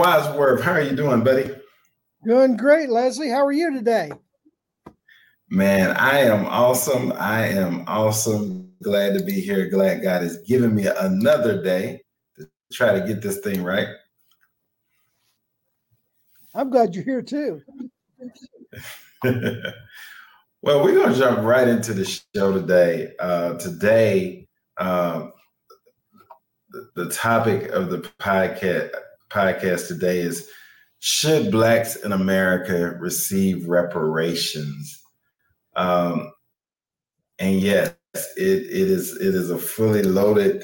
Dave Wadsworth, how are you doing, buddy? Doing great, Leslie. How are you today? Man, I am awesome. I am awesome. Glad to be here. Glad God has given me another day to try to get this thing right. I'm glad you're here too. well, we're going to jump right into the show today. Uh, today, uh, the, the topic of the podcast podcast today is should blacks in America receive reparations? Um, and yes, it, it is it is a fully loaded,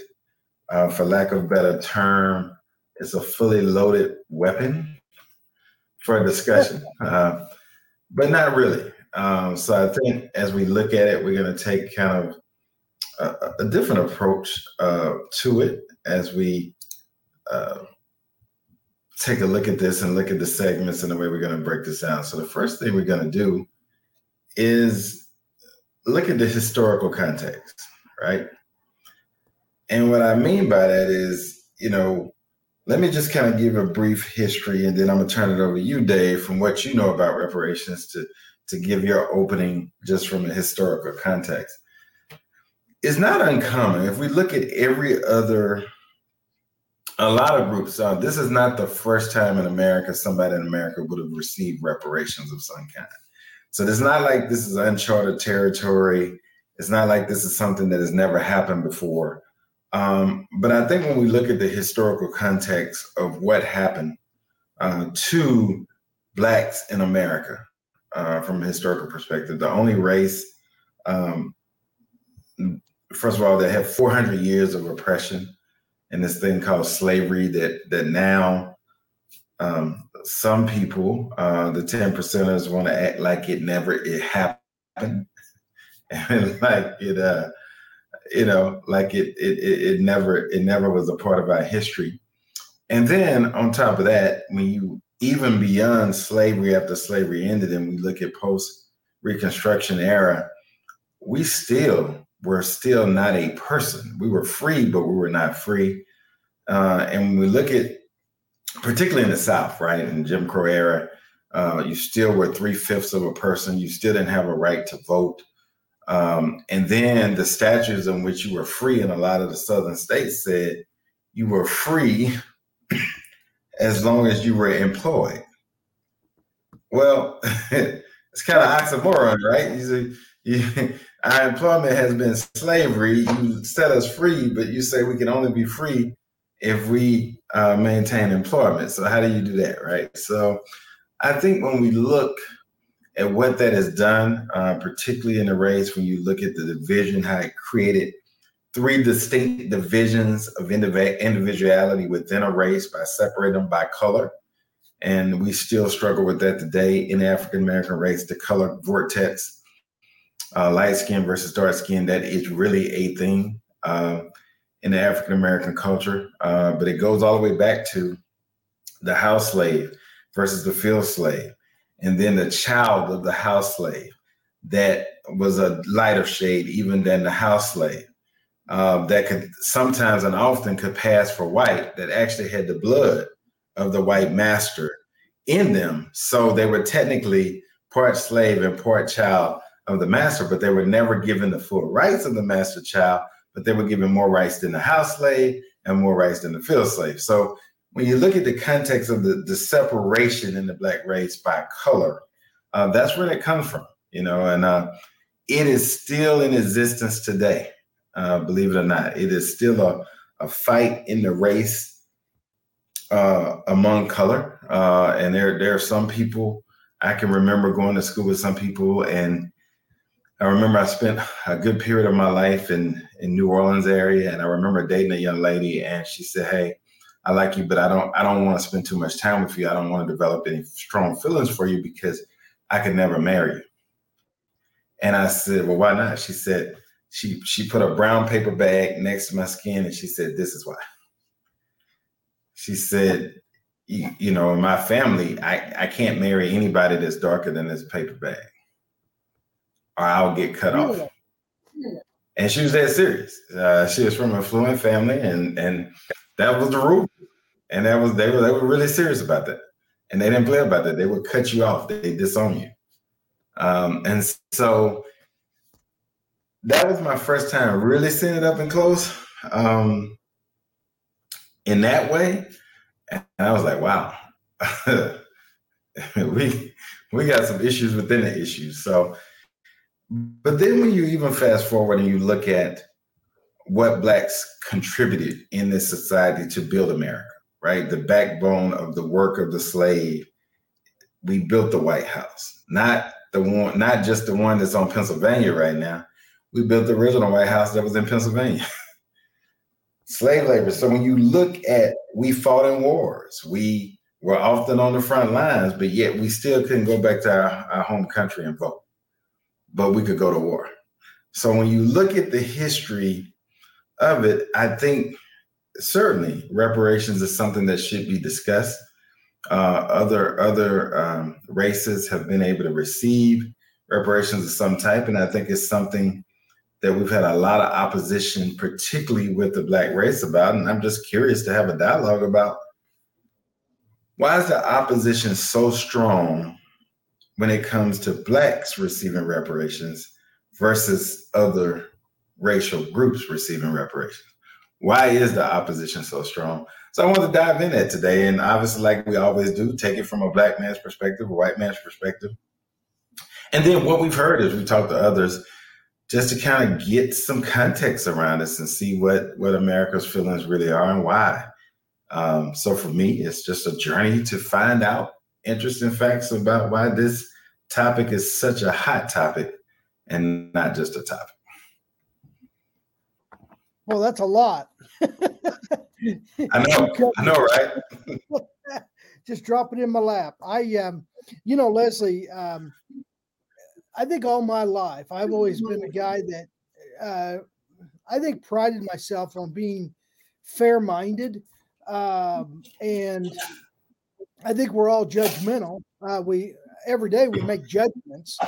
uh, for lack of a better term, it's a fully loaded weapon for discussion, uh, but not really. Um, so I think as we look at it, we're going to take kind of a, a different approach uh, to it as we uh, take a look at this and look at the segments and the way we're going to break this down. So the first thing we're going to do is look at the historical context, right? And what I mean by that is, you know, let me just kind of give a brief history and then I'm going to turn it over to you, Dave, from what you know about reparations to, to give your opening just from a historical context. It's not uncommon. If we look at every other a lot of groups. Uh, this is not the first time in America somebody in America would have received reparations of some kind. So it's not like this is uncharted territory. It's not like this is something that has never happened before. Um, but I think when we look at the historical context of what happened uh, to blacks in America uh, from a historical perspective, the only race, um, first of all, that had 400 years of oppression and this thing called slavery that that now um, some people, uh, the ten percenters, want to act like it never it happened, and like it, uh, you know, like it, it it never it never was a part of our history. And then on top of that, when you even beyond slavery after slavery ended, and we look at post Reconstruction era, we still were still not a person. We were free, but we were not free. Uh, and when we look at, particularly in the South, right, in Jim Crow era, uh, you still were three fifths of a person. You still didn't have a right to vote. Um, and then the statutes in which you were free in a lot of the southern states said you were free as long as you were employed. Well, it's kind of oxymoron, right? You say, you, our employment has been slavery. You set us free, but you say we can only be free if we uh, maintain employment. So how do you do that, right? So I think when we look at what that has done, uh, particularly in the race, when you look at the division, how it created three distinct divisions of individuality within a race by separating them by color. And we still struggle with that today in African American race, the color vortex, uh, light skin versus dark skin, that is really a thing. Uh, in the African American culture, uh, but it goes all the way back to the house slave versus the field slave, and then the child of the house slave that was a lighter shade even than the house slave uh, that could sometimes and often could pass for white that actually had the blood of the white master in them. So they were technically part slave and part child of the master, but they were never given the full rights of the master child but they were given more rights than the house slave and more rights than the field slave. So when you look at the context of the, the separation in the black race by color, uh, that's where it comes from, you know, and uh, it is still in existence today, uh, believe it or not. It is still a, a fight in the race uh, among color. Uh, and there, there are some people, I can remember going to school with some people and I remember I spent a good period of my life in in New Orleans area, and I remember dating a young lady, and she said, "Hey, I like you, but I don't I don't want to spend too much time with you. I don't want to develop any strong feelings for you because I could never marry you." And I said, "Well, why not?" She said she she put a brown paper bag next to my skin, and she said, "This is why." She said, "You, know, in my family, I I can't marry anybody that's darker than this paper bag." Or I'll get cut off. And she was that serious. Uh, she was from a fluent family, and and that was the rule. and that was they were they were really serious about that, and they didn't play about that. They would cut you off. They disown you, um, and so that was my first time really seeing it up and close um, in that way, and I was like, wow, we we got some issues within the issues. So, but then when you even fast forward and you look at what blacks contributed in this society to build America, right? The backbone of the work of the slave. We built the White House, not the one, not just the one that's on Pennsylvania right now. We built the original White House that was in Pennsylvania. Slave labor. So when you look at, we fought in wars. We were often on the front lines, but yet we still couldn't go back to our, our home country and vote. But we could go to war. So when you look at the history of it, I think certainly reparations is something that should be discussed. Uh, other other um, races have been able to receive reparations of some type, and I think it's something that we've had a lot of opposition, particularly with the black race, about. And I'm just curious to have a dialogue about why is the opposition so strong when it comes to blacks receiving reparations versus other racial groups receiving reparations. Why is the opposition so strong? So I want to dive in that today. And obviously, like we always do, take it from a black man's perspective, a white man's perspective. And then what we've heard is we talk to others just to kind of get some context around this and see what, what America's feelings really are and why. Um, so for me, it's just a journey to find out interesting facts about why this topic is such a hot topic and not just a topic. Well, that's a lot. I know. I know, right? Just drop it in my lap. I, um, you know, Leslie, um, I think all my life I've always been a guy that uh, I think prided myself on being fair-minded, um, and I think we're all judgmental. Uh, we every day we make judgments.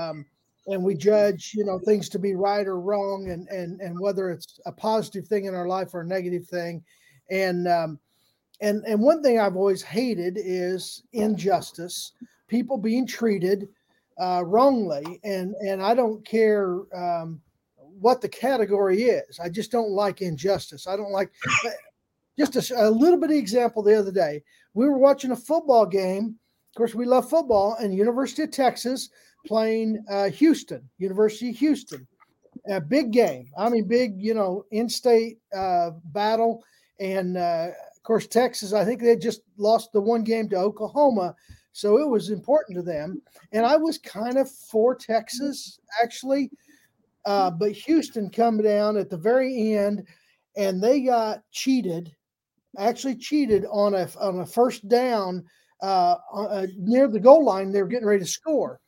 Um, and we judge you know things to be right or wrong and and and whether it's a positive thing in our life or a negative thing and um and and one thing i've always hated is injustice people being treated uh, wrongly and and i don't care um, what the category is i just don't like injustice i don't like just a, a little bit of example the other day we were watching a football game of course we love football and university of texas playing uh, Houston, University of Houston. A big game. I mean, big, you know, in state uh, battle. And uh, of course, Texas, I think they just lost the one game to Oklahoma. So it was important to them. And I was kind of for Texas, actually. Uh, but Houston come down at the very end and they got cheated, actually cheated on a, on a first down uh, uh, near the goal line. They were getting ready to score.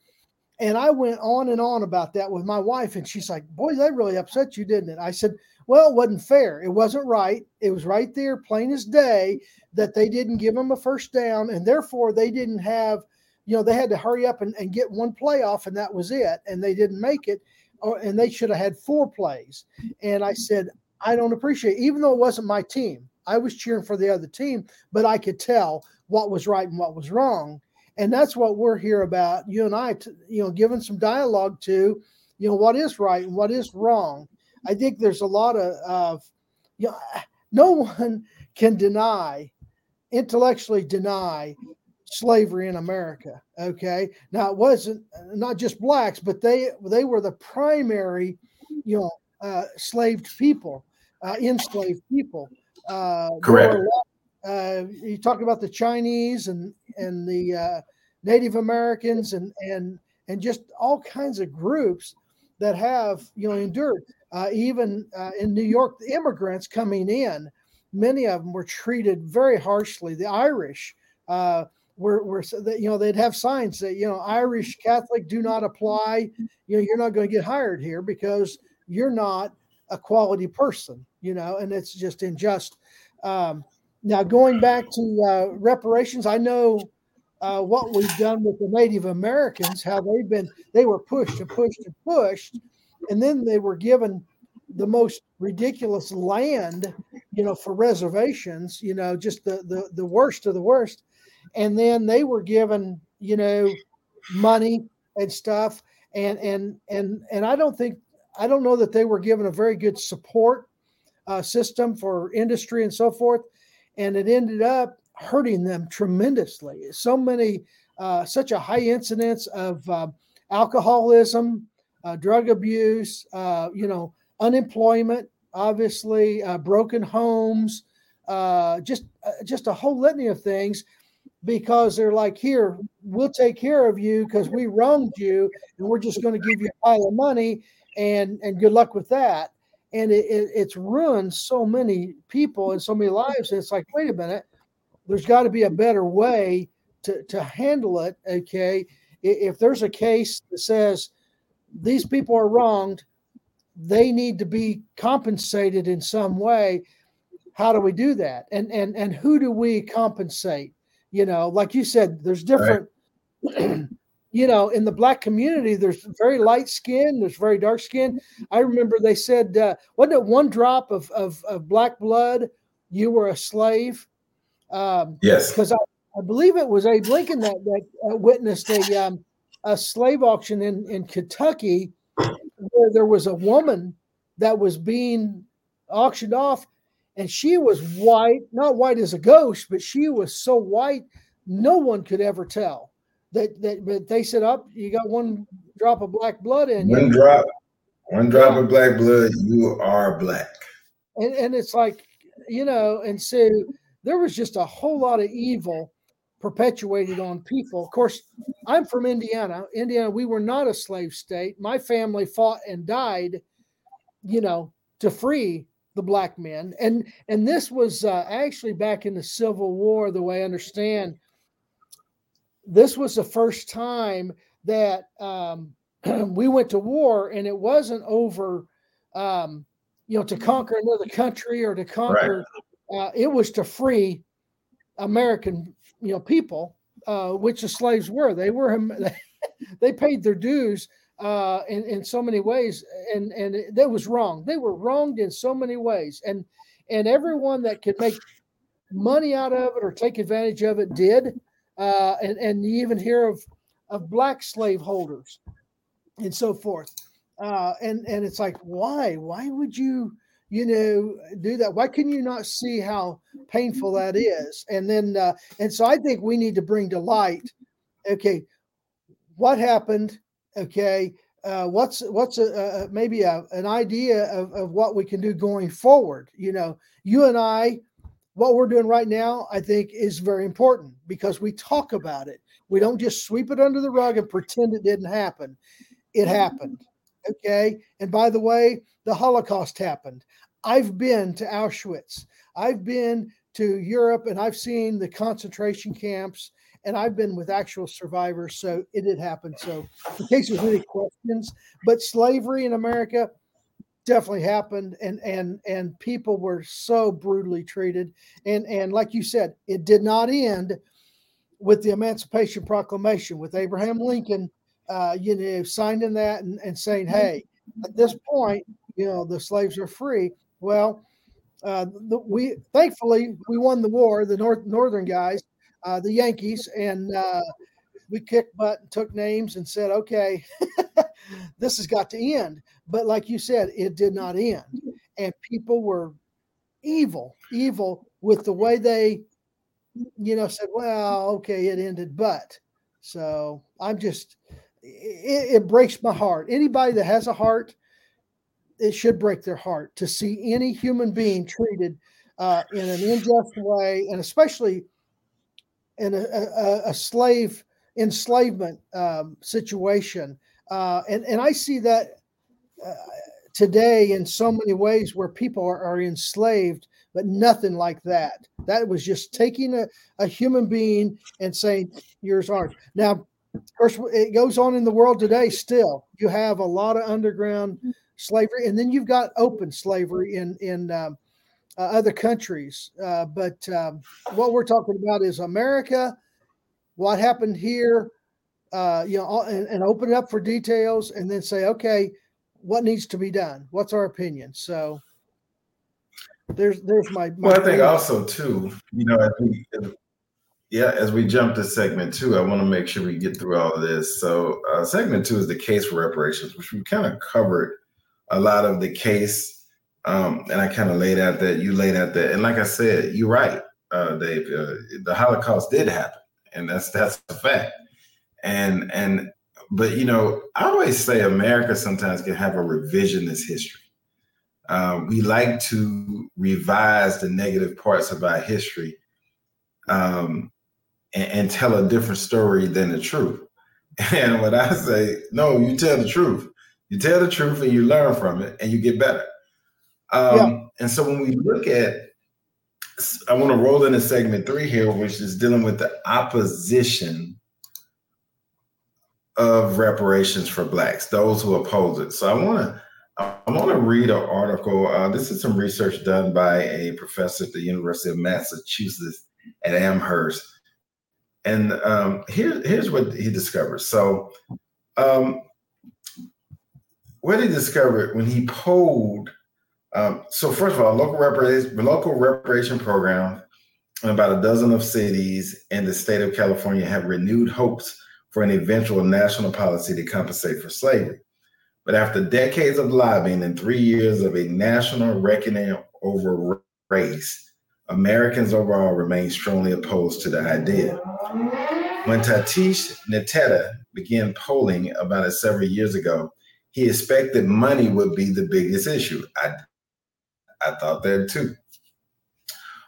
And I went on and on about that with my wife. And she's like, Boy, that really upset you, didn't it? I said, Well, it wasn't fair. It wasn't right. It was right there, plain as day, that they didn't give them a first down. And therefore, they didn't have, you know, they had to hurry up and, and get one play off, and that was it. And they didn't make it. Or, and they should have had four plays. And I said, I don't appreciate, even though it wasn't my team, I was cheering for the other team, but I could tell what was right and what was wrong. And that's what we're here about you and i you know giving some dialogue to you know what is right and what is wrong. I think there's a lot of, of you know no one can deny intellectually deny slavery in america okay? Now it wasn't not just blacks but they they were the primary you know uh, slaved people uh, enslaved people uh, correct uh, you talk about the Chinese and and the uh, Native Americans and and and just all kinds of groups that have you know endured. Uh, even uh, in New York, the immigrants coming in, many of them were treated very harshly. The Irish uh, were were you know they'd have signs that you know Irish Catholic do not apply. You know you're not going to get hired here because you're not a quality person. You know, and it's just unjust. Um, now, going back to uh, reparations, I know uh, what we've done with the Native Americans, how they've been, they were pushed and pushed and pushed, and then they were given the most ridiculous land, you know, for reservations, you know, just the the the worst of the worst. And then they were given, you know, money and stuff. And and and and I don't think I don't know that they were given a very good support uh, system for industry and so forth. And it ended up hurting them tremendously. So many, uh, such a high incidence of uh, alcoholism, uh, drug abuse, uh, you know, unemployment, obviously, uh, broken homes, just just a whole litany of things because they're like, here, we'll take care of you because we wronged you, and we're just going to give you a pile of money, and and good luck with that. And it, it, it's ruined so many people and so many lives. And it's like, wait a minute, there's got to be a better way to to handle it. Okay, if there's a case that says these people are wronged, they need to be compensated in some way. How do we do that? And and and who do we compensate? You know, like you said, there's different. Right. You know, in the black community, there's very light skin, there's very dark skin. I remember they said, uh, wasn't it one drop of, of, of black blood, you were a slave? Um, yes. Because I, I believe it was Abe Lincoln that, that uh, witnessed a, um, a slave auction in, in Kentucky where there was a woman that was being auctioned off and she was white, not white as a ghost, but she was so white no one could ever tell. That that but they said up, you got one drop of black blood in one you. drop, one drop of black blood, you are black. And and it's like, you know, and so there was just a whole lot of evil perpetuated on people. Of course, I'm from Indiana. Indiana, we were not a slave state. My family fought and died, you know, to free the black men. And and this was uh, actually back in the Civil War, the way I understand. This was the first time that um, we went to war, and it wasn't over, um, you know, to conquer another country or to conquer. Right. Uh, it was to free American you know people, uh, which the slaves were. They were they paid their dues uh, in in so many ways, and and that was wrong. They were wronged in so many ways, and and everyone that could make money out of it or take advantage of it did. Uh, and and you even hear of of black slave holders and so forth. Uh, and and it's like why? Why would you you know do that? Why can you not see how painful that is? And then uh, and so i think we need to bring to light okay what happened okay? Uh, what's what's a, a maybe a, an idea of, of what we can do going forward? You know you and i what we're doing right now i think is very important because we talk about it we don't just sweep it under the rug and pretend it didn't happen it mm-hmm. happened okay and by the way the holocaust happened I've been to Auschwitz. I've been to Europe and I've seen the concentration camps and I've been with actual survivors. So it did happen. So in case there's any questions, but slavery in America definitely happened and and and people were so brutally treated. And and like you said, it did not end with the Emancipation Proclamation with Abraham Lincoln uh, you know, signing that and, and saying, hey, at this point, you know, the slaves are free. Well, uh, the, we thankfully we won the war, the North Northern guys, uh, the Yankees, and uh, we kicked butt and took names and said, okay, this has got to end. But like you said, it did not end, and people were evil, evil with the way they, you know, said, well, okay, it ended, but. So I'm just, it, it breaks my heart. Anybody that has a heart it should break their heart to see any human being treated uh, in an unjust way, and especially in a, a, a slave enslavement um, situation. Uh, and and I see that uh, today in so many ways where people are, are, enslaved, but nothing like that. That was just taking a, a human being and saying, "Yours aren't." Now, of course, it goes on in the world today. Still, you have a lot of underground slavery, and then you've got open slavery in in um, uh, other countries. Uh, but um, what we're talking about is America. What happened here? Uh, you know, and, and, open it up for details, and then say, okay, what needs to be done? What's our opinion? So there's there's my, my well, I think also too, you know, as we, yeah, as we jump to segment two, I want to make sure we get through all of this. So uh, segment two is the case for reparations, which we kind of covered a lot of the case, um, and I kind of laid out that you laid out that, and like I said, you're right, uh, Dave. Uh, the Holocaust did happen, and that's that's a fact. And and but you know, I always say America sometimes can have a revisionist history. Uh, we like to revise the negative parts of our history um, and, and, tell a different story than the truth. And what I say, no, you tell the truth. You tell the truth and you learn from it and you get better. Um, yeah. And so when we look at, I want to roll into segment three here, which is dealing with the opposition of reparations for blacks, those who oppose it. So I want to I want to read an article. Uh, this is some research done by a professor at the University of Massachusetts at Amherst, and um, here, here's what he discovered. So, um, what he discovered when he polled. Um, so, first of all, local reparation, local reparation program in about a dozen of cities in the state of California have renewed hopes for an eventual national policy to compensate for slavery. But after decades of lobbying and three years of a national reckoning over race, Americans overall remain strongly opposed to the idea. When Tatishe Nteta began polling about it several years ago, he expected money would be the biggest issue. I, I thought that too.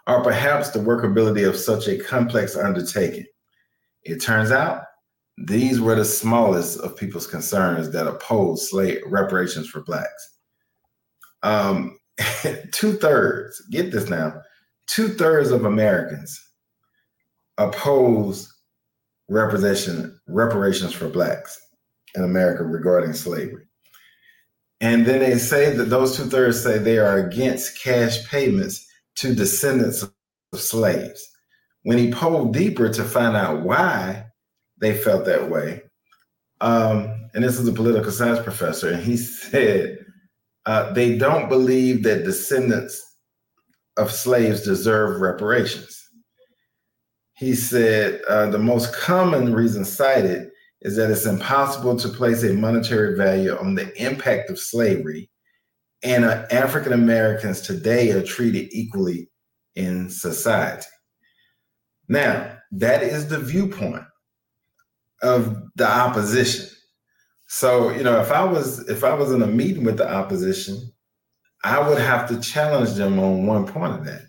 Or perhaps the workability of such a complex undertaking. It turns out these were the smallest of people's concerns that opposed slave reparations for blacks. Um, two thirds, get this now, two thirds of Americans oppose representation reparations for blacks in America regarding slavery. And then they say that those two thirds say they are against cash payments to descendants of slaves. When he polled deeper to find out why, they felt that way. Um, and this is a political science professor, and he said uh, they don't believe that descendants of slaves deserve reparations. He said uh, the most common reason cited is that it's impossible to place a monetary value on the impact of slavery, and uh, African Americans today are treated equally in society. Now, that is the viewpoint of the opposition. So, you know, if I was if I was in a meeting with the opposition, I would have to challenge them on one point of that.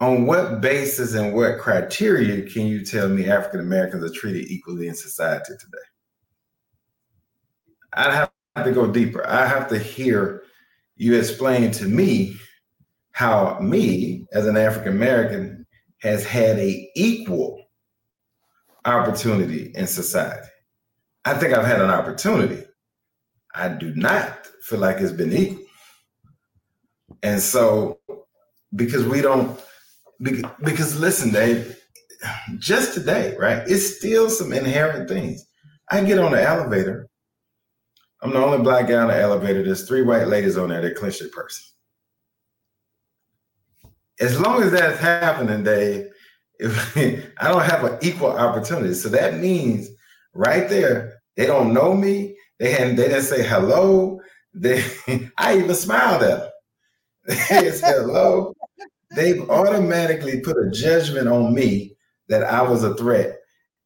On what basis and what criteria can you tell me African Americans are treated equally in society today? I'd have to go deeper. I have to hear you explain to me how me as an African American has had a equal opportunity in society. I think I've had an opportunity. I do not feel like it's been equal. And so, because we don't, because listen, Dave, just today, right? It's still some inherent things. I get on the elevator. I'm the only black guy on the elevator. There's three white ladies on there that clench their purse. As long as that's happening, Dave, I don't have an equal opportunity. So that means right there, they don't know me. They hadn't, they didn't say hello. They I even smiled at them. They said hello. They've automatically put a judgment on me that I was a threat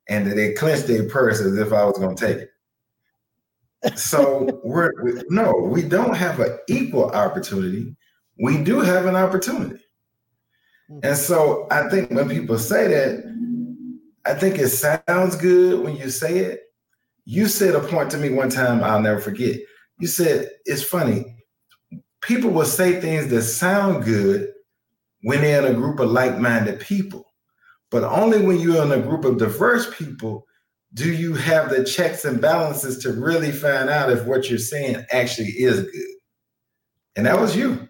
and that they clenched their purse as if I was going to take it. So we're we, no, we don't have an equal opportunity. We do have an opportunity. And mm-hmm. so I think when people say that, I think it sounds good when you say it. You said a point to me one time I'll never forget. You said, it's funny. People will say things that sound good when they're in a group of like minded people. But only when you're in a group of diverse people do you have the checks and balances to really find out if what you're saying actually is good. And that was you.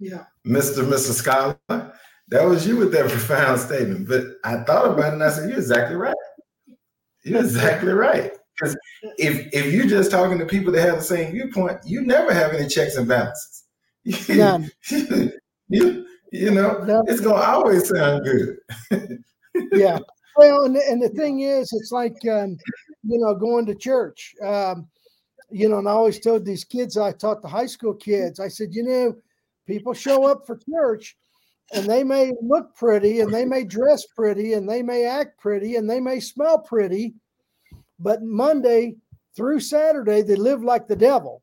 Yeah. Mr. Mr. Scholar. That was you with that profound statement. But I thought about it and I said, You're exactly right. You're exactly right. Because if if you're just talking to people that have the same viewpoint, you never have any checks and balances. None. you, you know, None. it's gonna always sound good. yeah. Well, and, and the thing is, it's like um, you know, going to church. Um, you know, and I always told these kids I taught the high school kids, I said, you know, people show up for church and they may look pretty and they may dress pretty and they may act pretty and they may smell pretty, but Monday through Saturday they live like the devil.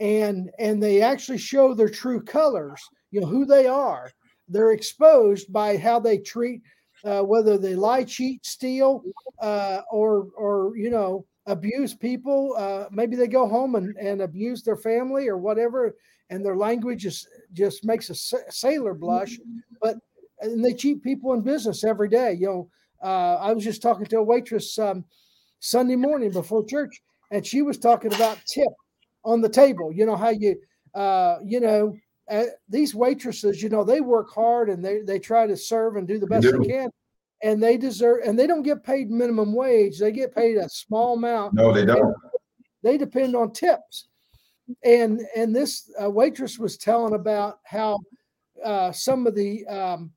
And and they actually show their true colors, you know, who they are. They're exposed by how they treat uh, whether they lie, cheat, steal, uh, or or you know abuse people. Uh, maybe they go home and, and abuse their family or whatever, and their language is just makes a sailor blush. But and they cheat people in business every day. You know, uh, I was just talking to a waitress um, Sunday morning before church, and she was talking about tip on the table. You know how you, uh, you know, uh, these waitresses, you know, they work hard and they they try to serve and do the best they can, and they deserve and they don't get paid minimum wage. They get paid a small amount. No, they don't. They depend on tips and and this uh, waitress was telling about how uh, some of the um,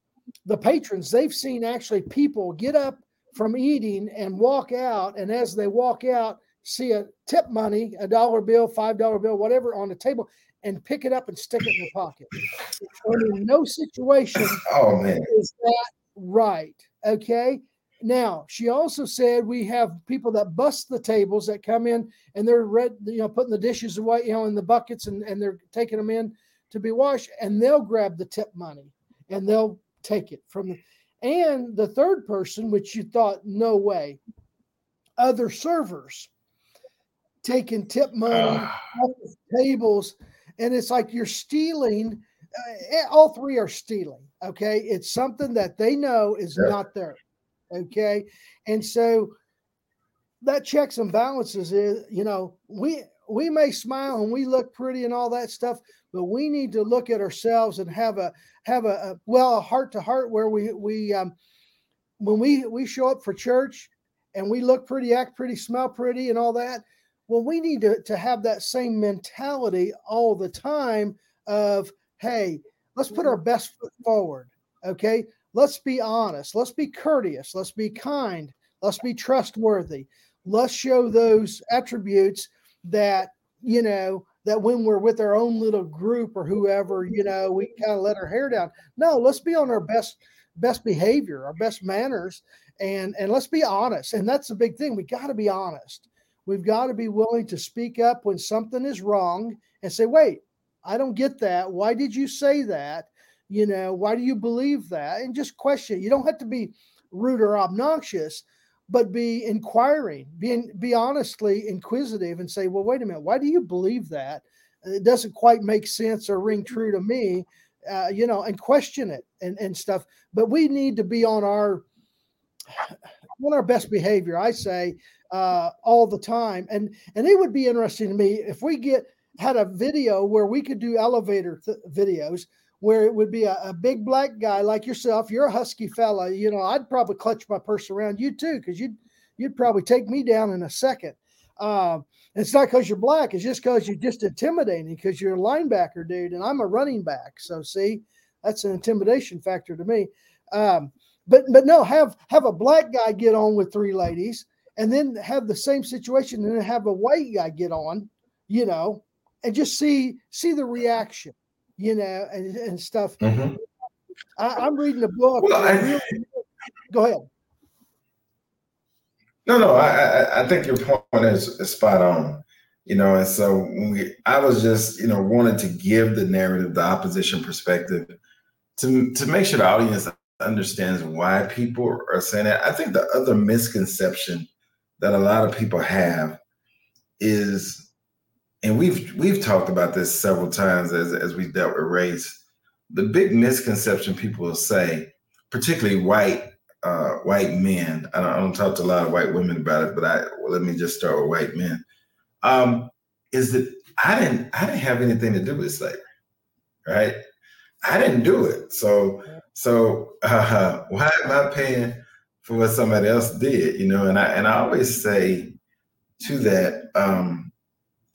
the patrons they've seen actually people get up from eating and walk out, and as they walk out, see a tip money, a dollar bill, five dollar bill, whatever, on the table, and pick it up and stick it in their pocket. And in no situation oh man is that right. Okay, now, she also said we have people that bust the tables that come in and they're red, you know, putting the dishes away, you know, in the buckets and, and they're taking them in to be washed and they'll grab the tip money and they'll take it from the and the third person, which you thought, no way, other servers taking tip money off the tables. And it's like you're stealing. Uh, all three are stealing. Okay. It's something that they know is yeah. not there. Okay. And so that checks and balances is, you know, we we may smile and we look pretty and all that stuff, but we need to look at ourselves and have a have a, a well a heart to heart where we we um when we we show up for church and we look pretty, act pretty, smell pretty, and all that. Well, we need to to have that same mentality all the time of hey, let's put our best foot forward. Okay, let's be honest, let's be courteous, let's be kind, let's be trustworthy. Let's show those attributes that, you know, that when we're with our own little group or whoever, you know, we kind of let our hair down. No, let's be on our best best behavior, our best manners, and and let's be honest. And that's the big thing. We got to be honest. We've got to be willing to speak up when something is wrong and say, "Wait, I don't get that. Why did you say that?" You know why do you believe that? And just question you don't have to be rude or obnoxious but be inquiring be, be honestly inquisitive and say well wait a minute why do you believe that? It doesn't quite make sense or ring true to me uh, you know and question it and, and stuff. But we need to be on our on our best behavior i say uh, all the time. And and it would be interesting to me if we get had a video where we could do elevator th- videos where it would be a, a, big black guy like yourself. You're a husky fella. You know, I'd probably clutch my purse around you too, because you'd you'd probably take me down in a second. Uh, it's not because you're black; it's just because you're just intimidating. Because you're a linebacker, dude, and I'm a running back. So see, that's an intimidation factor to me. Um, but but no, have have a black guy get on with three ladies, and then have the same situation, and then have a white guy get on, you know, and just see see the reaction you know, and, and stuff. Mm-hmm. I, am reading a book. Well, I, really, go ahead. No, no, I, I think your point is, is spot on. You know, and so when we, I was just, you know, wanted to give the narrative, the opposition perspective, to to make sure the audience understands why people are saying that. I think the other misconception that a lot of people have is and we've we've talked about this several times as as we dealt with race. The big misconception people will say, particularly white uh, white men. I don't, I don't, talk to a lot of white women about it, but I well, let me just start with white men. Um, is that I didn't I didn't have anything to do with slavery, right? I didn't do it, so so uh, why am I paying for what somebody else did? You know, and I and I always say to that. Um,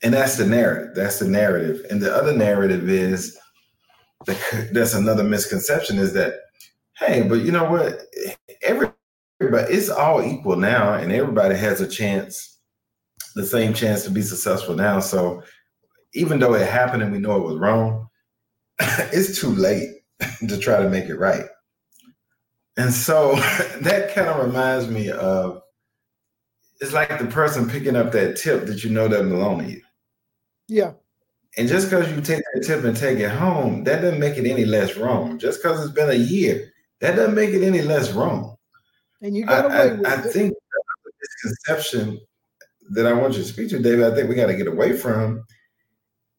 and that's the narrative. That's the narrative. And the other narrative is that's another misconception is that, hey, but you know what? Everybody, it's all equal now, and everybody has a chance, the same chance to be successful now. So even though it happened and we know it was wrong, it's too late to try to make it right. And so that kind of reminds me of it's like the person picking up that tip that you know doesn't belong to you. Yeah. And just because you take that tip and take it home, that doesn't make it any less wrong. Just because it's been a year, that doesn't make it any less wrong. And you got away I, with I, I think this conception that I want you to speak to, David, I think we got to get away from.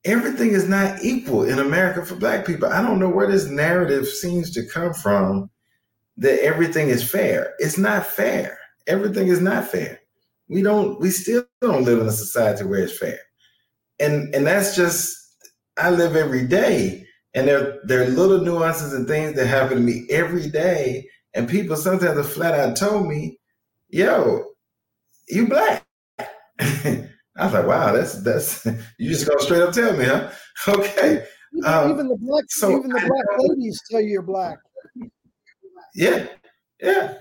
Everything is not equal in America for Black people. I don't know where this narrative seems to come from that everything is fair. It's not fair. Everything is not fair. We don't. We still don't live in a society where it's fair and and that's just I live every day, and there there are little nuances and things that happen to me every day, and people sometimes have flat out told me, "Yo, you black." I was like, "Wow, that's that's you just gonna straight up tell me, huh?" Okay. Even, um, even the black, so even the black ladies tell you you're black. Yeah, yeah,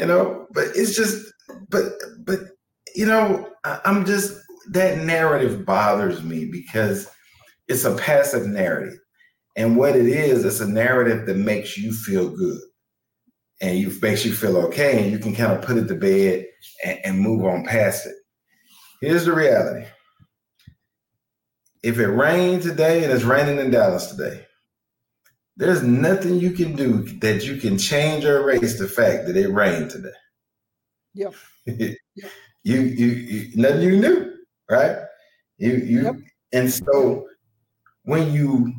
you know, but it's just, but but you know, I, I'm just that narrative bothers me because it's a passive narrative. And what it is, it's a narrative that makes you feel good and you makes you feel okay, and you can kind of put it to bed and, and move on past it. Here's the reality. If it rained today and it's raining in Dallas today, there's nothing you can do that you can change or erase the fact that it rained today. Yep. you, you, you, nothing you can do right? You you yep. and so when you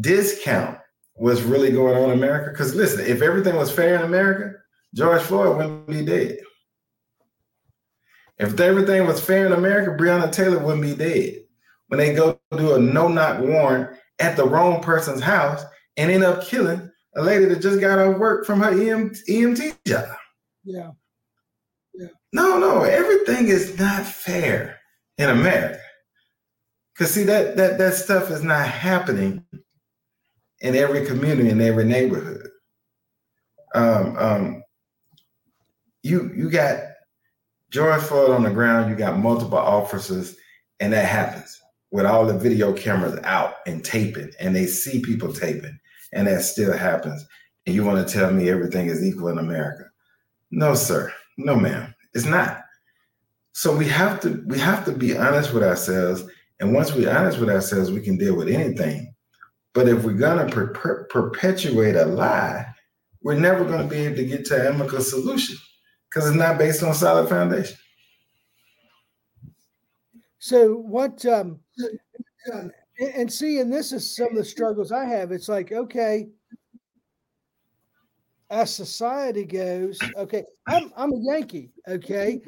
discount what's really going on in America, because listen, if everything was fair in America, George Floyd wouldn't be dead. If everything was fair in America, Breonna Taylor wouldn't be dead. When they go do a no-knock warrant at the wrong person's house and end up killing a lady that just got off work from her EM, EMT job. Yeah. Yeah. No, no, everything is not fair in America. Because see that that that stuff is not happening in every community, in every neighborhood. Um, um, you you got George Floyd on the ground, you got multiple officers, and that happens with all the video cameras out and taping, and they see people taping, and that still happens. And you want to tell me everything is equal in America? No, sir. No, ma'am. It's not. So we have to we have to be honest with ourselves, and once we're honest with ourselves, we can deal with anything. But if we're gonna per- per- perpetuate a lie, we're never gonna be able to get to an amicable solution because it's not based on solid foundation. So what? Um, and see, and this is some of the struggles I have. It's like, okay, as society goes, okay, I'm I'm a Yankee, okay,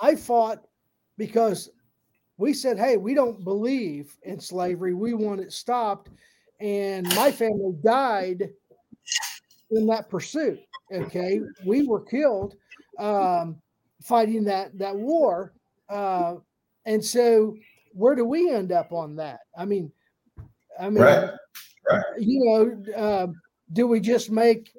I fought because we said, hey, we don't believe in slavery. We want it stopped. And my family died in that pursuit. Okay. We were killed um, fighting that, that war. Uh, and so where do we end up on that? I mean, I mean, right. Right. you know, uh, do we just make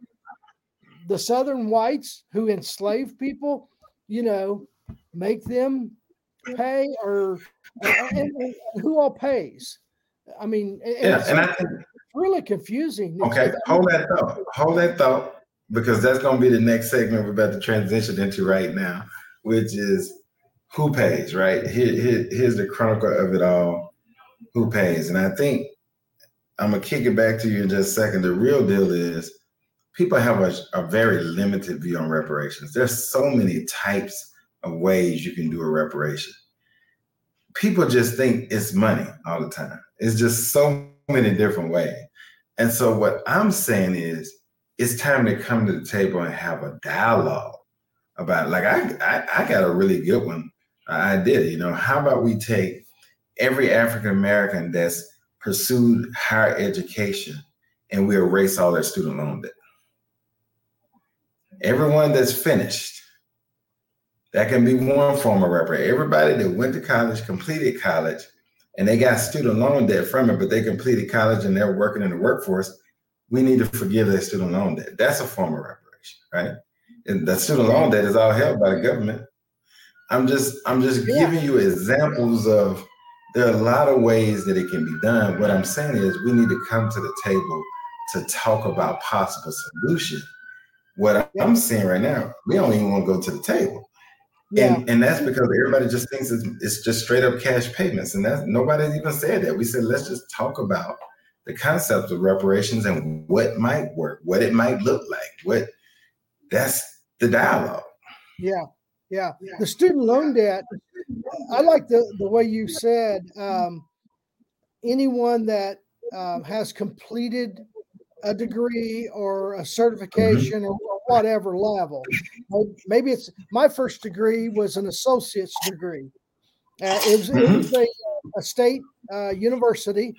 the Southern whites who enslaved people, you know, make them pay or and, and who all pays? I mean, yeah, and I think really confusing. Okay, hold that thought. Hold that thought because that's going to be the next segment we're about to transition into right now, which is who pays. Right here, here here's the chronicle of it all. Who pays? And I think I'm gonna kick it back to you in just a second. The real deal is people have a, a very limited view on reparations. There's so many types of ways you can do a reparation. People just think it's money all the time. It's just so many different ways. And so what I'm saying is it's time to come to the table and have a dialogue about like I I, I got a really good one. I did, you know, how about we take every African American that's pursued higher education and we erase all their student loan debt. Everyone that's finished That can be one form of reparation. Everybody that went to college, completed college, and they got student loan debt from it, but they completed college and they're working in the workforce, we need to forgive their student loan debt. That's a form of reparation, right? And the student loan debt is all held by the government. I'm just I'm just yeah. giving you examples of there are a lot of ways that it can be done. What I'm saying is we need to come to the table to talk about possible solutions. What I'm seeing right now, we don't even want to go to the table. Yeah. And, and that's because everybody just thinks it's, it's just straight up cash payments. And that's nobody even said that. We said, let's just talk about the concept of reparations and what might work, what it might look like. What that's the dialogue. Yeah. Yeah. The student loan debt, I like the, the way you said um, anyone that um, has completed a degree or a mm-hmm. certification mm-hmm. or whatever level. Maybe it's my first degree was an associate's degree. Uh, it was, mm-hmm. it was a, a state uh, university.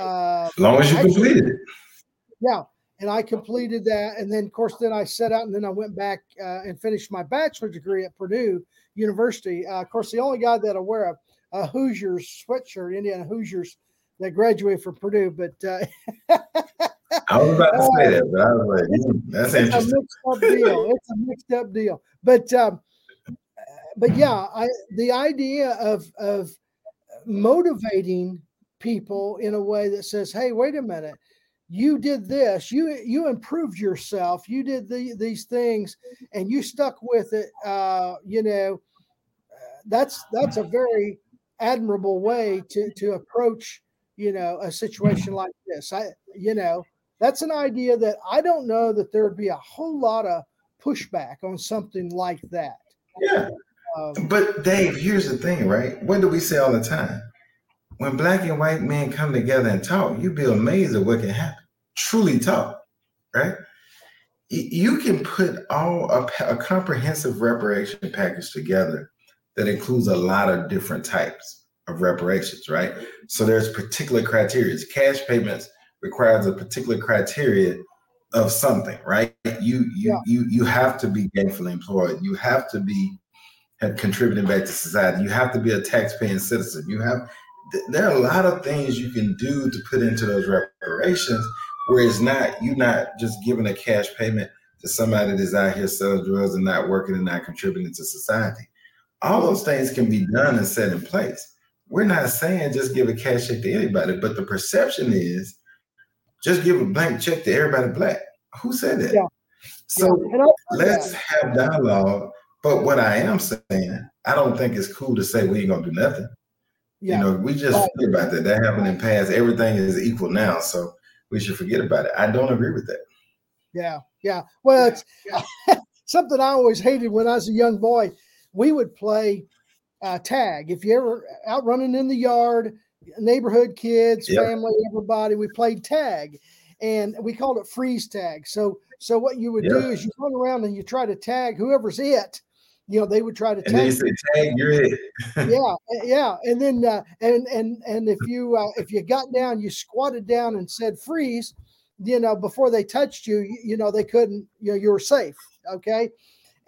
Uh, as long as you completed it. Yeah. And I completed that. And then, of course, then I set out and then I went back uh, and finished my bachelor degree at Purdue University. Uh, of course, the only guy that I wear a, a Hoosiers sweatshirt, Indiana Hoosiers, that graduated from Purdue. But uh, I was about to say that, but I was like, mm, that's it's interesting. A mixed up deal. It's a mixed up deal. But um, but yeah, I the idea of of motivating people in a way that says, "Hey, wait a minute, you did this, you you improved yourself, you did the, these things, and you stuck with it." Uh, you know, that's that's a very admirable way to to approach you know a situation like this. I you know that's an idea that I don't know that there would be a whole lot of pushback on something like that. Yeah. Um, but Dave, here's the thing, right? What do we say all the time? When black and white men come together and talk, you'd be amazed at what can happen. Truly talk, right? You can put all a, a comprehensive reparation package together that includes a lot of different types of reparations, right? So there's particular criteria. Cash payments requires a particular criteria of something, right? You you yeah. you you have to be gainfully employed. You have to be have contributing back to society. You have to be a tax-paying citizen. You have there are a lot of things you can do to put into those reparations where it's not you're not just giving a cash payment to somebody that's out here selling drugs and not working and not contributing to society. All those things can be done and set in place. We're not saying just give a cash check to anybody, but the perception is just give a blank check to everybody black. Who said that? Yeah. So yeah. let's that. have dialogue. But what I am saying, I don't think it's cool to say we ain't gonna do nothing. Yeah. You know, we just right. forget about that. That happened in past. Everything is equal now, so we should forget about it. I don't agree with that. Yeah, yeah. Well, it's something I always hated when I was a young boy. We would play uh, tag. If you ever out running in the yard, neighborhood kids, yep. family, everybody. We played tag, and we called it freeze tag. So, so what you would yep. do is you run around and you try to tag whoever's it. You know, they would try to and tag. Say, tag, you're it. yeah, yeah, and then uh, and and and if you uh, if you got down, you squatted down and said freeze. You know, before they touched you, you, you know they couldn't. You know, you were safe. Okay,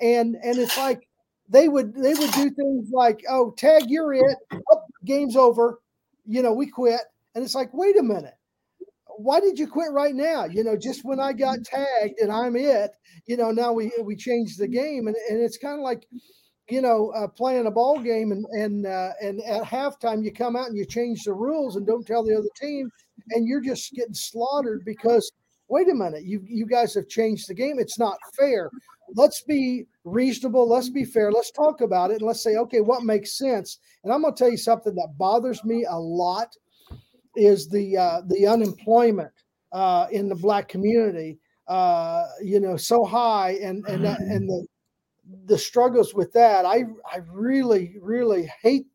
and and it's like they would they would do things like, oh, tag, you're it. Oh, game's over you know, we quit. And it's like, wait a minute. Why did you quit right now? You know, just when I got tagged and I'm it, you know, now we we changed the game. And, and it's kind of like, you know, uh, playing a ball game and and uh, and at halftime you come out and you change the rules and don't tell the other team, and you're just getting slaughtered because wait a minute, you you guys have changed the game. It's not fair. Let's be reasonable. Let's be fair. Let's talk about it and let's say, okay, what makes sense? And I'm going to tell you something that bothers me a lot is the uh, the unemployment uh, in the black community. Uh, you know, so high, and and and the the struggles with that. I I really really hate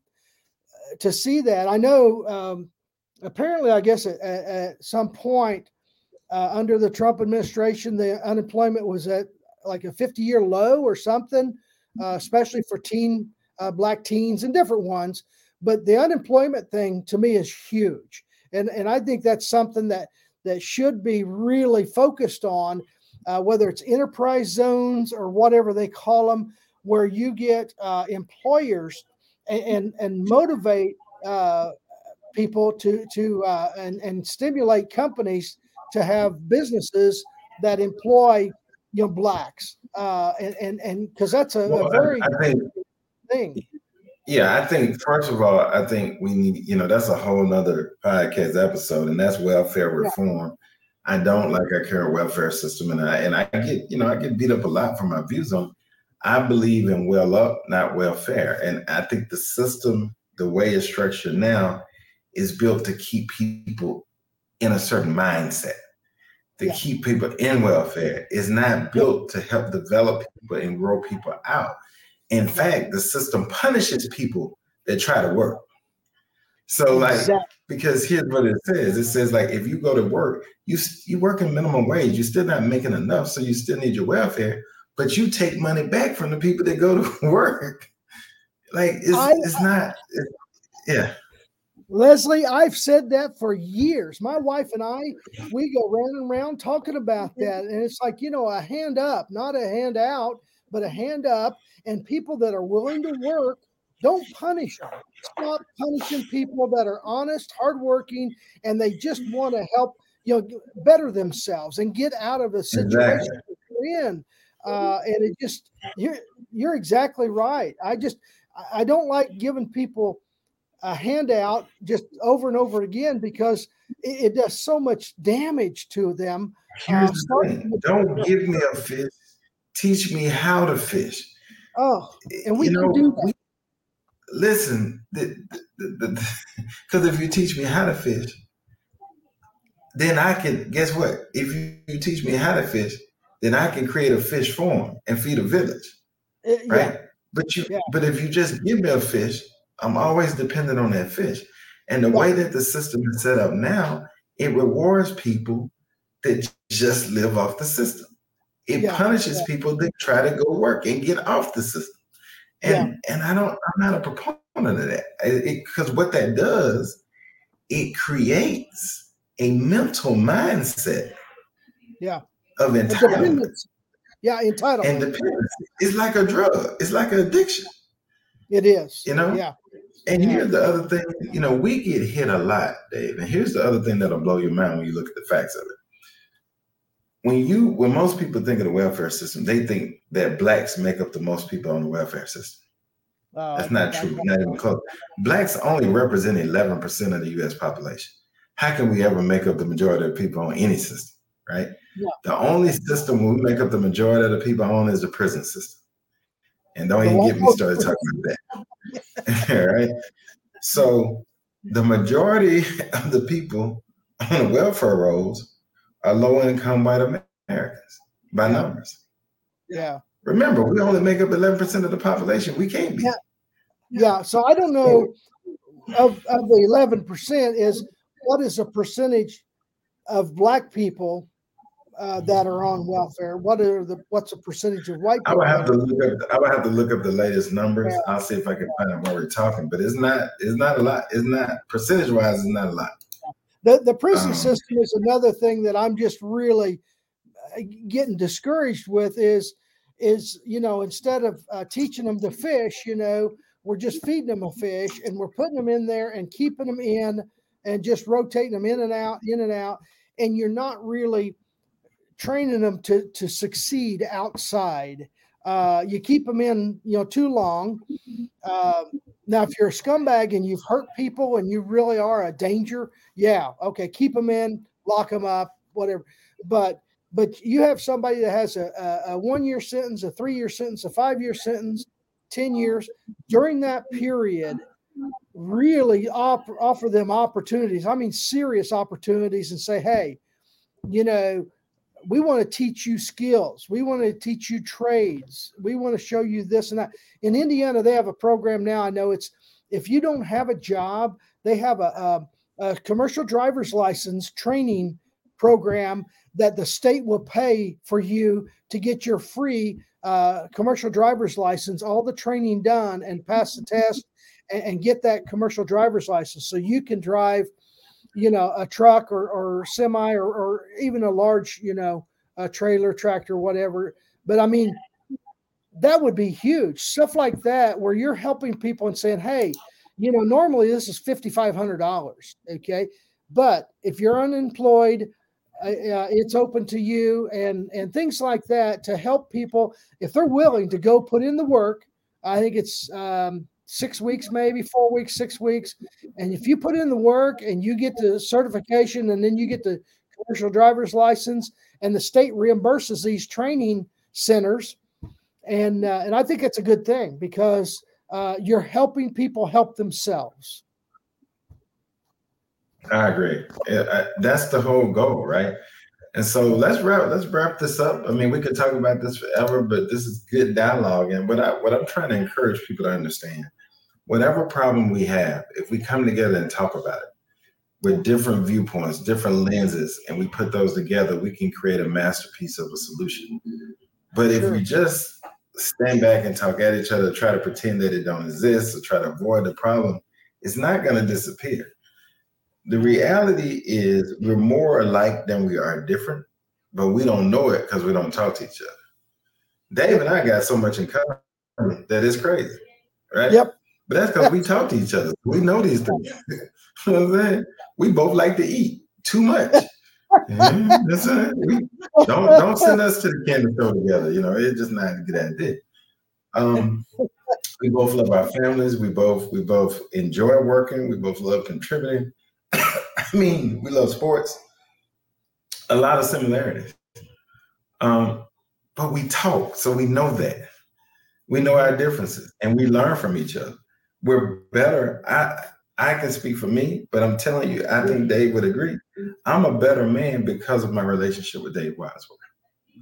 to see that. I know. Um, apparently, I guess at, at some point uh, under the Trump administration, the unemployment was at like a 50 year low or something, uh, especially for teen uh, black teens and different ones. But the unemployment thing to me is huge, and and I think that's something that that should be really focused on, uh, whether it's enterprise zones or whatever they call them. where you get uh, employers and, and, and motivate uh, people to to uh, and and stimulate companies to have businesses that employ you know blacks uh, and and and because that's a, well, a very I, I think, thing. Yeah, I think first of all, I think we need you know that's a whole nother podcast episode, and that's welfare reform. Yeah. I don't like our current welfare system, and I and I get you know I get beat up a lot for my views on. I believe in well up, not welfare, and I think the system, the way it's structured now, is built to keep people in a certain mindset. To yeah. keep people in welfare is not built to help develop people and grow people out. In fact, the system punishes people that try to work. So, like, exactly. because here's what it says: it says like if you go to work, you you work in minimum wage, you're still not making enough, so you still need your welfare, but you take money back from the people that go to work. Like it's I, it's not, yeah. Leslie, I've said that for years. My wife and I, we go round and round talking about that, and it's like you know, a hand up, not a hand out, but a hand up, and people that are willing to work don't punish them. Stop punishing people that are honest, hardworking, and they just want to help you know better themselves and get out of a situation exactly. they're in. Uh, and it just you're you're exactly right. I just I don't like giving people a handout just over and over again because it, it does so much damage to them. Uh, the. Don't give me a fish. Teach me how to fish. Oh, and we you know, do that. We, listen, because if you teach me how to fish, then I can guess what? If you, you, teach me how to fish, then I can create a fish farm and feed a village, uh, right? Yeah. But you, yeah. but if you just give me a fish, I'm always dependent on that fish. And the way that the system is set up now, it rewards people that just live off the system. It yeah, punishes yeah. people that try to go work and get off the system. And yeah. and I don't I'm not a proponent of that. Because what that does, it creates a mental mindset yeah of entitlement. Yeah, entitlement. And dependence. It's like a drug, it's like an addiction. It is. You know? Yeah. And here's the other thing, you know, we get hit a lot, Dave. And here's the other thing that'll blow your mind when you look at the facts of it when you when most people think of the welfare system, they think that blacks make up the most people on the welfare system. Uh, That's not true. Not even close. Blacks only represent 11% of the US population. How can we ever make up the majority of people on any system? Right? Yeah. The only system we make up the majority of the people on is the prison system. And don't even get me started talking about that. All right. So the majority of the people on the welfare rolls are low income white Americans by numbers. Yeah. Remember, we only make up 11% of the population. We can't be. Yeah. yeah. So I don't know of, of the 11% is what is a percentage of black people uh, that are on welfare? What are the what's the percentage of white? I would have to look up. I would have to look up the latest numbers. Yeah. I'll see if I can find out what we're talking. But it's not. It's not a lot. It's not percentage wise. It's not a lot. The the prison um, system is another thing that I'm just really uh, getting discouraged with. Is is you know instead of uh, teaching them to fish, you know, we're just feeding them a fish and we're putting them in there and keeping them in and just rotating them in and out, in and out, and you're not really training them to to succeed outside. Uh, you keep them in, you know, too long. Uh, now, if you're a scumbag and you've hurt people and you really are a danger, yeah, okay, keep them in, lock them up, whatever. But but you have somebody that has a, a, one year sentence, a three year sentence, a five year sentence, ten years. During that period, really op- offer them opportunities. I mean, serious opportunities, and say, hey, you know, we want to teach you skills. We want to teach you trades. We want to show you this and that. In Indiana, they have a program now. I know it's if you don't have a job, they have a, a, a commercial driver's license training program that the state will pay for you to get your free uh, commercial driver's license, all the training done, and pass the test and, and get that commercial driver's license so you can drive – you know, a truck or, or semi or, or even a large, you know, a trailer, tractor, whatever. But I mean, that would be huge. Stuff like that, where you're helping people and saying, hey, you know, normally this is $5,500. Okay. But if you're unemployed, uh, uh, it's open to you and and things like that to help people if they're willing to go put in the work. I think it's um, six weeks, maybe four weeks, six weeks, and if you put in the work and you get the certification and then you get the commercial driver's license, and the state reimburses these training centers, and uh, and I think it's a good thing because uh, you're helping people help themselves. I agree. That's the whole goal, right? And so let's wrap let's wrap this up. I mean, we could talk about this forever, but this is good dialogue. And what I what I'm trying to encourage people to understand, whatever problem we have, if we come together and talk about it with different viewpoints, different lenses, and we put those together, we can create a masterpiece of a solution. But if we just stand back and talk at each other, try to pretend that it don't exist, or try to avoid the problem, it's not going to disappear the reality is we're more alike than we are different, but we don't know it because we don't talk to each other. Dave and I got so much in common that it's crazy, right? Yep. But that's because we talk to each other. We know these things. you know what I'm saying? We both like to eat too much. that's right. We, don't don't send us to the candy store together. You know, it's just not a good idea. Um, we both love our families. We both we both enjoy working. We both love contributing. I mean, we love sports. A lot of similarities. Um, but we talk, so we know that. We know our differences and we learn from each other. We're better. I I can speak for me, but I'm telling you, I think Dave would agree. I'm a better man because of my relationship with Dave Wadsworth.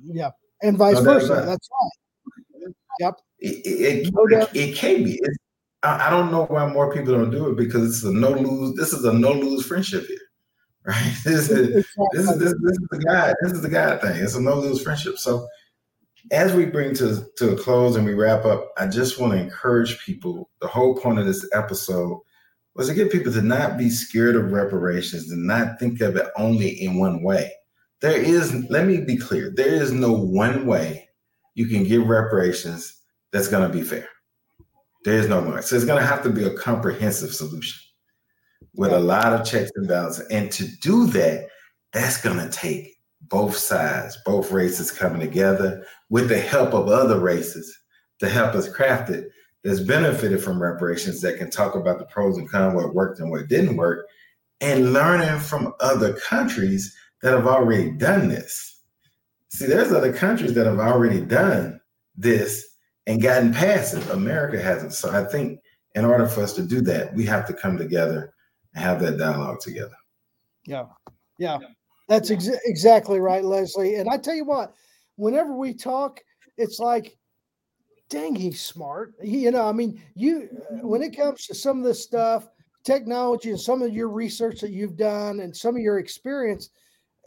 Yeah. And vice no versa. That's right. Yep. It, it, no it, it, can be. It's, I, don't know why more people don't do it because it's a no lose. This is a no lose friendship here, right? This is this is this, this is the guy. This is the guy thing. It's a no lose friendship. So as we bring to to a close and we wrap up, I just want to encourage people. The whole point of this episode was to get people to not be scared of reparations and not think of it only in one way. There is, let me be clear, there is no one way you can give reparations that's going to be fair. There is no one. So it's going to have to be a comprehensive solution with a lot of checks and balances. And to do that, that's going to take both sides, both races coming together with the help of other races to help us craft it that's benefited from reparations that can talk about the pros and cons, what worked and what didn't work, and learning from other countries that have already done this. See, there's other countries that have already done this and gotten past it. America hasn't. So I think in order for us to do that, we have to come together and have that dialogue together. Yeah. Yeah. That's ex- exactly right, Leslie. And I tell you what, whenever we talk, it's like, dang, he's smart. He, you know, I mean, you, uh, when it comes to some of this stuff, technology and some of your research that you've done and some of your experience,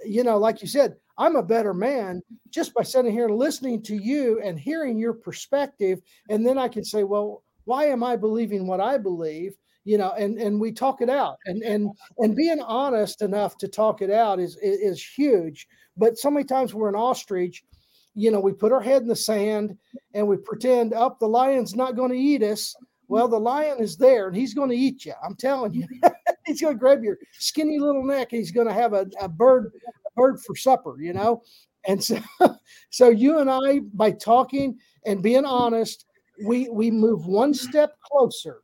you know, like you said, I'm a better mm-hmm. man just by sitting here listening to you and hearing your perspective. And then I can say, well, why am I believing what I believe? You know, and and we talk it out. And and and being honest enough to talk it out is is, is huge. But so many times we're an ostrich, you know, we put our head in the sand and we pretend up oh, the lion's not going to eat us. Well, the lion is there and he's going to eat you. I'm telling you, he's going to grab your skinny little neck. He's going to have a, a bird bird for supper, you know? And so, so you and I, by talking and being honest, we we move one step closer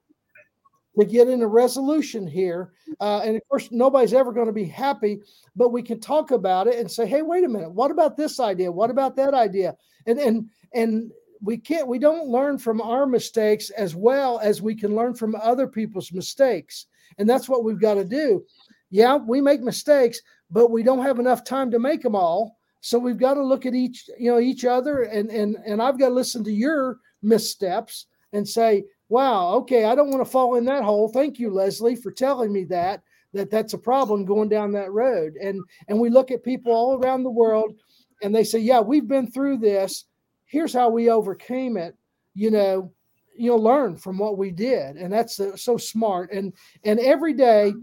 to getting a resolution here. Uh, and of course, nobody's ever going to be happy, but we can talk about it and say, "Hey, wait a minute. What about this idea? What about that idea?" And and and we can't. We don't learn from our mistakes as well as we can learn from other people's mistakes, and that's what we've got to do. Yeah, we make mistakes, but we don't have enough time to make them all. So we've got to look at each, you know, each other, and and and I've got to listen to your missteps and say, wow, okay, I don't want to fall in that hole. Thank you, Leslie, for telling me that that that's a problem going down that road. And and we look at people all around the world, and they say, yeah, we've been through this. Here's how we overcame it. You know, you'll learn from what we did, and that's uh, so smart. And and every day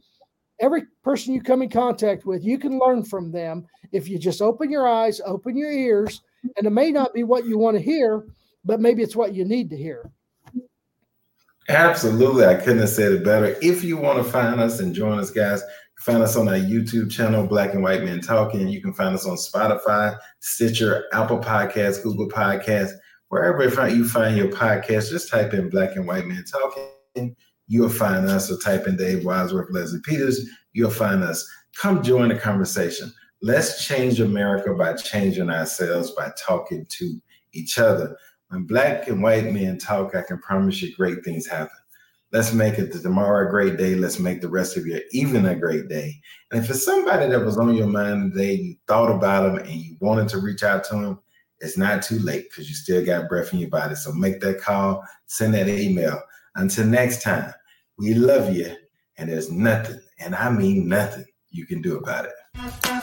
every person you come in contact with, you can learn from them if you just open your eyes, open your ears, and it may not be what you want to hear, but maybe it's what you need to hear. Absolutely. I couldn't have said it better. If you want to find us and join us, guys, find us on our YouTube channel, Black and White Men Talking. You can find us on Spotify, Stitcher, Apple Podcasts, Google Podcasts, wherever you find your podcast. Just type in Black and White Men Talking. You'll find us, or type in Dave Wadsworth, Leslie Peters. You'll find us. Come join the conversation. Let's change America by changing ourselves by talking to each other. When black and white men talk, I can promise you great things happen. Let's make it tomorrow a great day. Let's make the rest of your evening a great day. And if it's somebody that was on your mind today, you thought about them and you wanted to reach out to them, it's not too late because you still got breath in your body. So make that call, send that email. Until next time, we love you, and there's nothing, and I mean nothing, you can do about it.